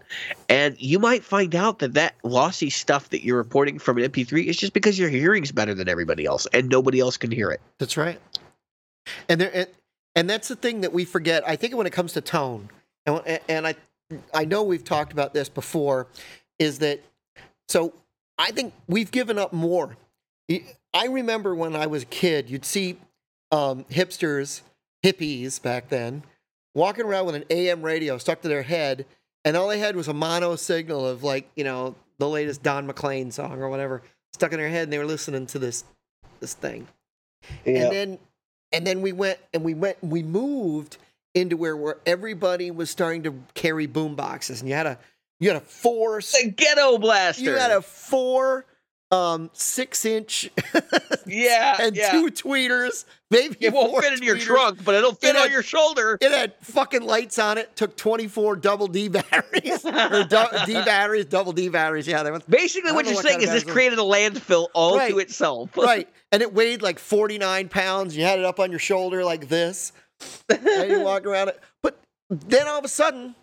and you might find out that that lossy stuff that you're reporting from an MP3 is just because your hearing's better than everybody else, and nobody else can hear it. That's right. And there and, and that's the thing that we forget. I think when it comes to tone, and and I I know we've talked about this before, is that so I think we've given up more. I remember when I was a kid, you'd see um, hipsters, hippies back then, walking around with an AM radio stuck to their head, and all they had was a mono signal of like you know the latest Don McLean song or whatever stuck in their head, and they were listening to this this thing Yeah. and then and then we went and we went and we moved into where where everybody was starting to carry boom boxes and you had a you had a four the ghetto blaster. you had a four um six inch yeah, and yeah. two tweeters maybe it won't fit in your trunk, but it'll fit It on your shoulder. it had fucking lights on it took 24 double d batteries or du- d batteries double d batteries yeah they were Basically, what you're what saying is this created a landfill all Right. to itself. right and it weighed like 49 pounds you had it up on your shoulder like this and you walk around it but then all of a sudden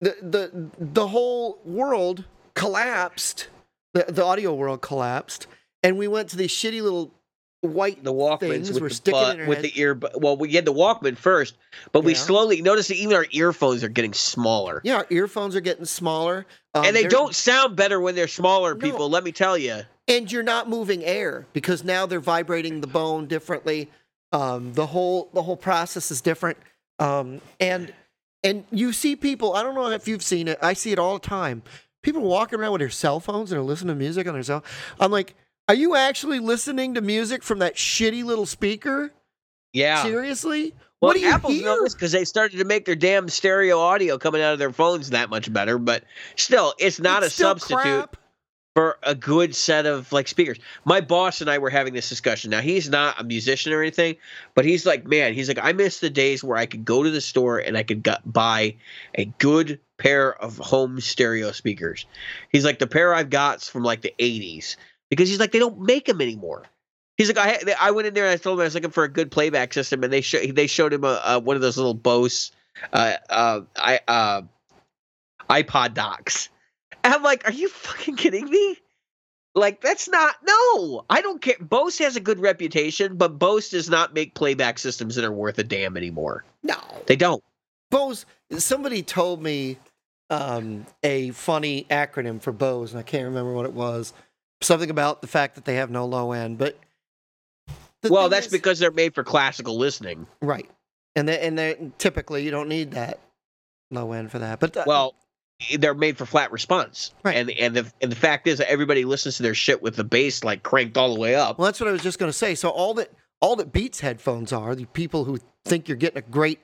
the the the whole world collapsed the, the audio world collapsed and we went to these shitty little white the Walkmans with were the sticking butt, in with the ear. Well, we had the Walkman first, but we slowly noticed that even our earphones are getting smaller, yeah our earphones are getting smaller um, and they don't sound better when they're smaller. No. People, let me tell you. and you're not moving air because now they're vibrating the bone differently. Um, the whole the whole process is different. Um, and and you see people. I don't know if you've seen it. I see it all the time. People walking around with their cell phones and are listening to music on their cell. I'm like, are you actually listening to music from that shitty little speaker? Yeah. Seriously? Well, what do you Apple's hear? noticed because they started to make their damn stereo audio coming out of their phones that much better. But still, it's not It's a substitute crap. For a good set of like speakers. My boss and I were having this discussion. Now he's not a musician or anything, but he's like, man, he's like, I miss the days where I could go to the store and I could gu- buy a good pair of home stereo speakers. He's like, the pair I've got's from like the '80s because he's like, they don't make them anymore. He's like, I I went in there and I told him I was looking for a good playback system, and they show they showed him a, a one of those little Bose uh, uh, I uh, iPod docks. And I'm like, are you fucking kidding me? Like that's not no. I don't care. Bose has a good reputation, but Bose does not make playback systems that are worth a damn anymore. No. They don't. Bose. Somebody told me um, a funny acronym for Bose, and I can't remember what it was. Something about the fact that they have no low end, but well, that's is- because they're made for classical listening. right, and they, and they typically you don't need that low end for that. But uh, Well, they're made for flat response. Right. And and the and the fact is that everybody listens to their shit with the bass like cranked all the way up. well, that's what I was just going to say. So all that all that Beats headphones are, the people who think you're getting a great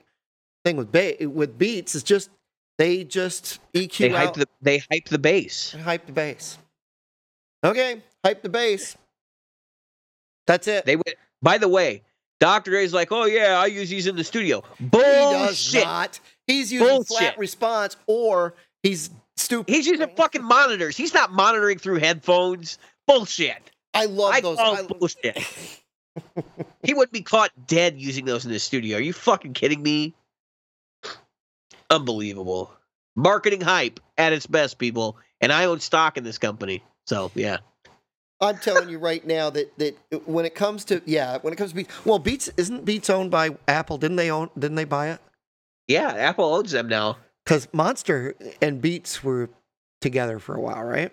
thing with ba- with Beats is just they just EQ They hype out the they hype the bass. and hype the bass. Okay, hype the bass. That's it. They went. By the way, Doctor Dre's like, oh yeah, I use these in the studio. He does Bullshit. not. He's using Bullshit. flat response or he's stupid. He's using fucking monitors. He's not monitoring through headphones. Bullshit. I love I those. I, bullshit. he wouldn't be caught dead using those in the studio. Are you fucking kidding me? Unbelievable. Marketing hype at its best, people. And I own stock in this company. So yeah. I'm telling you right now that that when it comes to yeah, when it comes to Beats, well, Beats isn't Beats owned by Apple? Didn't they own? Didn't they buy it? Yeah, Apple owns them now. Because Monster and Beats were together for a while, right?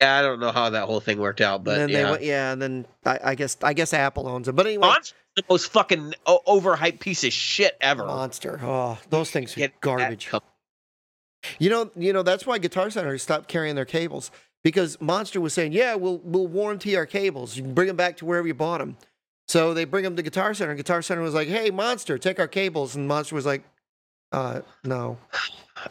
Yeah, I don't know how that whole thing worked out, but and then yeah. they went, yeah, and then I, I guess I guess Apple owns them. But anyway, Monster's the most fucking overhyped piece of shit ever. Monster. Oh, those things are garbage. You know, you know that's why Guitar Center stopped carrying their cables because Monster was saying, "Yeah, we'll we'll warranty our cables. You can bring them back to wherever you bought them." So they bring them to Guitar Center. Guitar Center was like, "Hey, Monster, take our cables," and Monster was like, "Uh, no,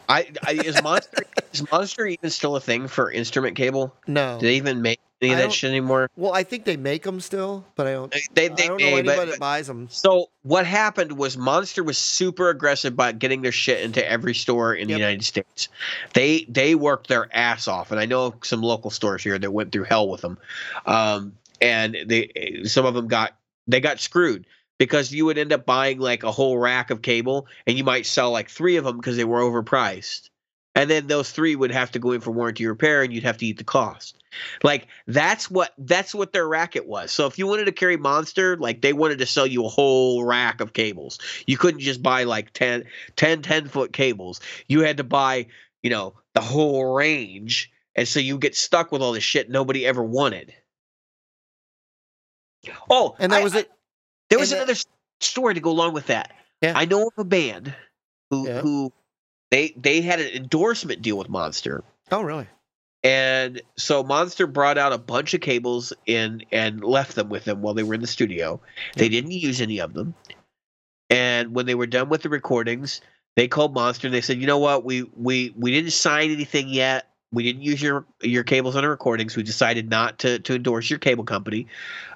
I, I is Monster is Monster even still a thing for instrument cable? no." Do they even make any of that shit anymore? Well, I think they make them still, but I don't. They, I don't may, know anybody but, that buys them. So what happened was Monster was super aggressive about getting their shit into every store in Yep. the United States. They they worked their ass off, and I know some local stores here that went through hell with them. Um, and they some of them got they got screwed because you would end up buying like a whole rack of cable, and you might sell like three of them because they were overpriced. And then those three would have to go in for warranty repair, and you'd have to eat the cost. Like that's what that's what their racket was. So if you wanted to carry Monster, like they wanted to sell you a whole rack of cables. You couldn't just buy like 10 10 10 foot cables. You had to buy, you know, the whole range. And so you get stuck with all this shit nobody ever wanted. Oh, And that I- was it. There was and another story to go along with that. Yeah. I know of a band who Yeah. who they they had an endorsement deal with Monster. Oh, really? And so Monster brought out a bunch of cables in and left them with them while they were in the studio. They didn't use any of them. And when they were done with the recordings, they called Monster and they said, "You know what? We we we didn't sign anything yet. We didn't use your your cables on the recordings. We decided not to to endorse your cable company.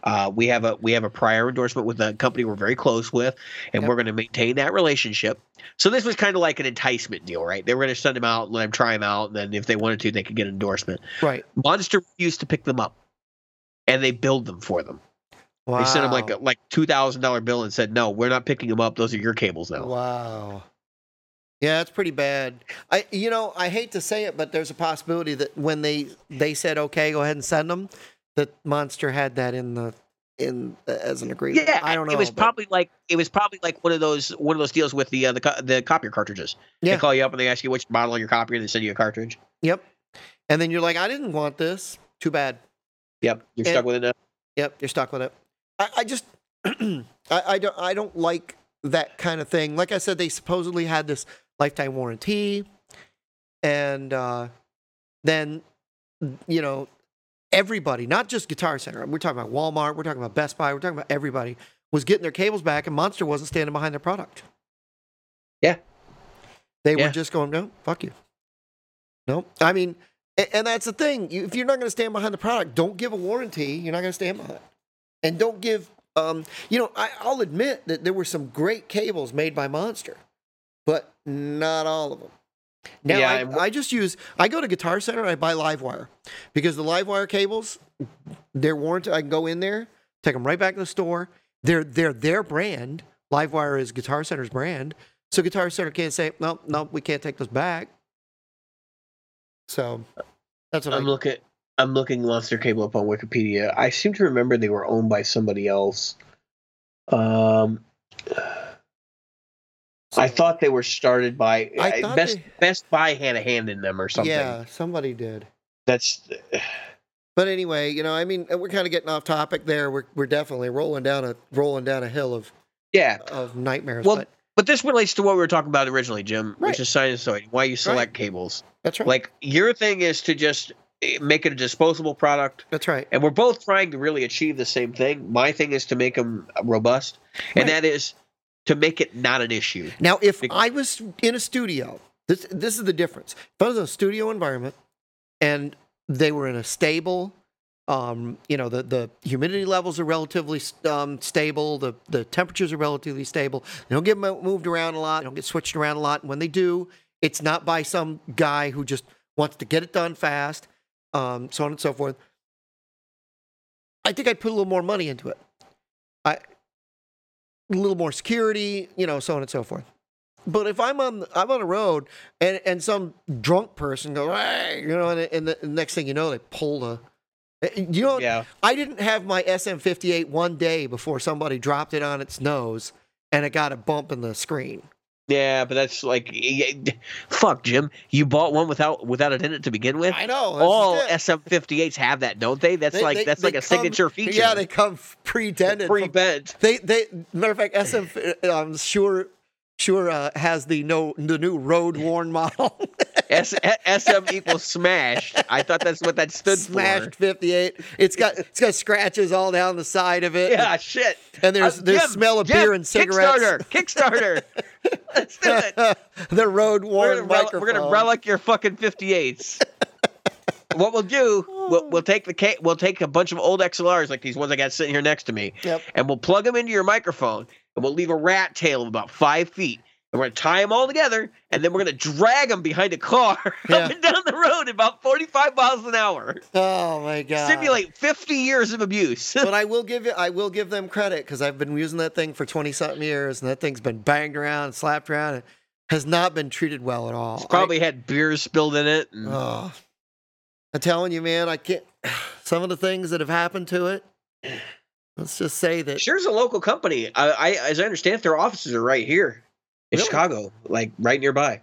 Uh, we have a we have a prior endorsement with a company we're very close with, and Yep. we're going to maintain that relationship. So this was kind of like an enticement deal, right? They were going to send them out and let them try them out, and then if they wanted to, they could get an endorsement. Right. Monster refused to pick them up, and they billed them for them. Wow. They sent them like a like two thousand dollar bill and said, "No, we're not picking them up. Those are your cables now." Wow. Yeah, it's pretty bad. I, you know, I hate to say it, but there's a possibility that when they they said okay, go ahead and send them, that Monster had that in the in uh, as an agreement. Yeah, I don't know. It was but- probably like it was probably like one of those one of those deals with the uh, the co- the copier cartridges. Yeah. They call you up and they ask you which model on your copier, and they send you a cartridge. Yep. And then you're like, I didn't want this. Too bad. Yep, you're And- stuck with it now. Yep, you're stuck with it. I, I just, I, I don't, I don't like that kind of thing. Like I said, they supposedly had this lifetime warranty, and uh, then, you know, everybody, not just Guitar Center. We're talking about Walmart. We're talking about Best Buy. We're talking about everybody was getting their cables back, and Monster wasn't standing behind their product. Yeah. They Yeah. were just going, no, fuck you. No, I mean, and that's the thing. If you're not going to stand behind the product, don't give a warranty. You're not going to stand behind. it. And don't give. Um, you know, I, I'll admit that there were some great cables made by Monster, but not all of them. Now Yeah, I, just use. I go to Guitar Center. and I buy LiveWire because the LiveWire cables, they're warranted. I can go in there, take them right back to the store. They're they're their brand. LiveWire is Guitar Center's brand. So Guitar Center can't say no, no, we can't take those back. So that's what I'm I. looking. I'm looking Monster Cable up on Wikipedia. I seem to remember they were owned by somebody else. Um, I thought they were started by I uh, Best they- Best Buy had a hand in them or something. Yeah, somebody did. That's But anyway, you know, I mean, we're kind of getting off topic there. We're we're definitely rolling down a rolling down a hill of yeah. of nightmares. Well, but But this relates to what we were talking about originally, Jim, Right. which is sinusoid. Why you select cables. that's right. Like your thing is to just eh, make it a disposable product, that's right. and we're both trying to really achieve the same thing. My thing is to make them robust, and that is to make it not an issue. Now, if Bec- I was in a studio, this this is the difference. If I was in a studio environment and they were in a stable, um, you know, the, the humidity levels are relatively um, stable, the, the temperatures are relatively stable. They don't get moved around a lot, they don't get switched around a lot. And when they do, it's not by some guy who just wants to get it done fast, um, so on and so forth. I think I'd put a little more money into it. A little more security, you know, so on and so forth. But if I'm on I'm on a road and and some drunk person goes, hey, you know, and, and the next thing you know, they pull the. Eh, eh, you know, Yeah. I didn't have my SM58 one day before somebody dropped it on its nose and it got a bump in the screen. Yeah, but that's like, fuck, Jim. You bought one without without it in it to begin with. I know. All. SM58s have that, don't they? That's They- like they- that's they like a come- signature feature. Yeah, they come pre-dented. pre-bent. They they matter of fact, SM uh, I'm sure Shure uh, has the no the new road worn model. S- SM equals smashed. I thought that's what that stood for. Smashed 58. It's got it's got scratches all down the side of it. Yeah, shit. And there's Uh, there's Jim, smell of Jim, beer and cigarettes. Kickstarter, Kickstarter. Let's do it. the road We're worn gonna, rel- microphone. we're gonna relic your fucking 58s. what we'll do, we'll, we'll take the ca- we'll take a bunch of old XLRs like these ones I got sitting here next to me, Yep. and we'll plug them into your microphone, and we'll leave a rat tail of about five feet. And we're gonna tie them all together, and then we're gonna drag them behind a car Yeah. up and down the road at about 45 miles an hour. Oh my god. Simulate 50 years of abuse. but I will give you, I will give them credit because I've been using that thing for twenty something years, and that thing's been banged around and slapped around, and has not been treated well at all. Probably had beers spilled in it. and- oh, I'm telling you, man, I can't. Some of the things that have happened to it. Let's just say that. Shure's a local company. I, I, as I understand, their offices are right here in Really? Chicago, like right nearby.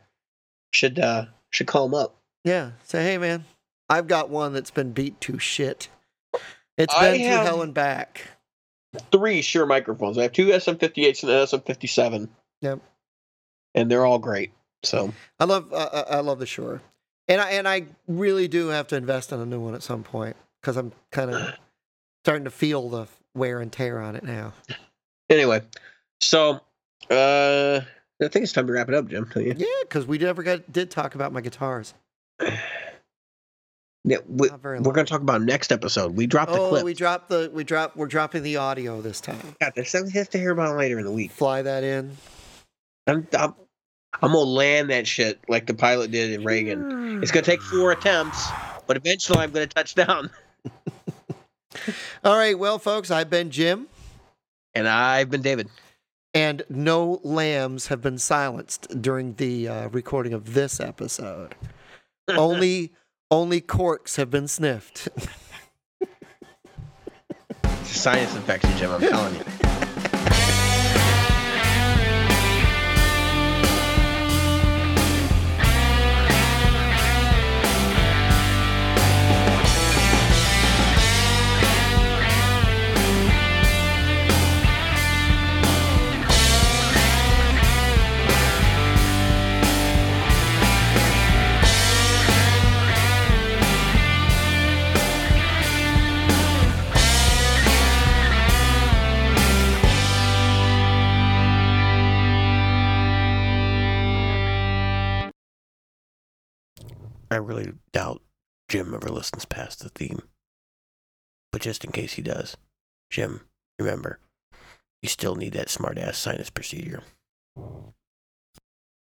Should uh should call them up. Yeah. Say, hey, man, I've got one that's been beat to shit. It's I been have- hell and back. Three Shure microphones. I have two SM58s and an SM57. Yep. And they're all great. So I love, uh, uh, I love the Shure, and I and I really do have to invest in a new one at some point because I'm kind of starting to feel the wear and tear on it now. anyway, so uh I think it's time to wrap it up, Jim. Yeah, because we never got did talk about my guitars. Yeah, we, we're going to talk about next episode. We dropped the Oh, clip. we dropped the we dropped we're dropping the audio this time. got this. We have to hear about later in the week. Fly that in. I'm, I'm, I'm gonna land that shit like the pilot did in Reagan. It's gonna take four attempts, but eventually I'm gonna touch down. All right, well, folks, I've been Jim, And I've been David. and no lambs have been silenced during the uh, recording of this episode. only only corks have been sniffed. Sinus infection, Jim. I'm telling you. I really doubt Jim ever listens past the theme. But just in case he does, Jim, remember, you still need that smart ass sinus procedure.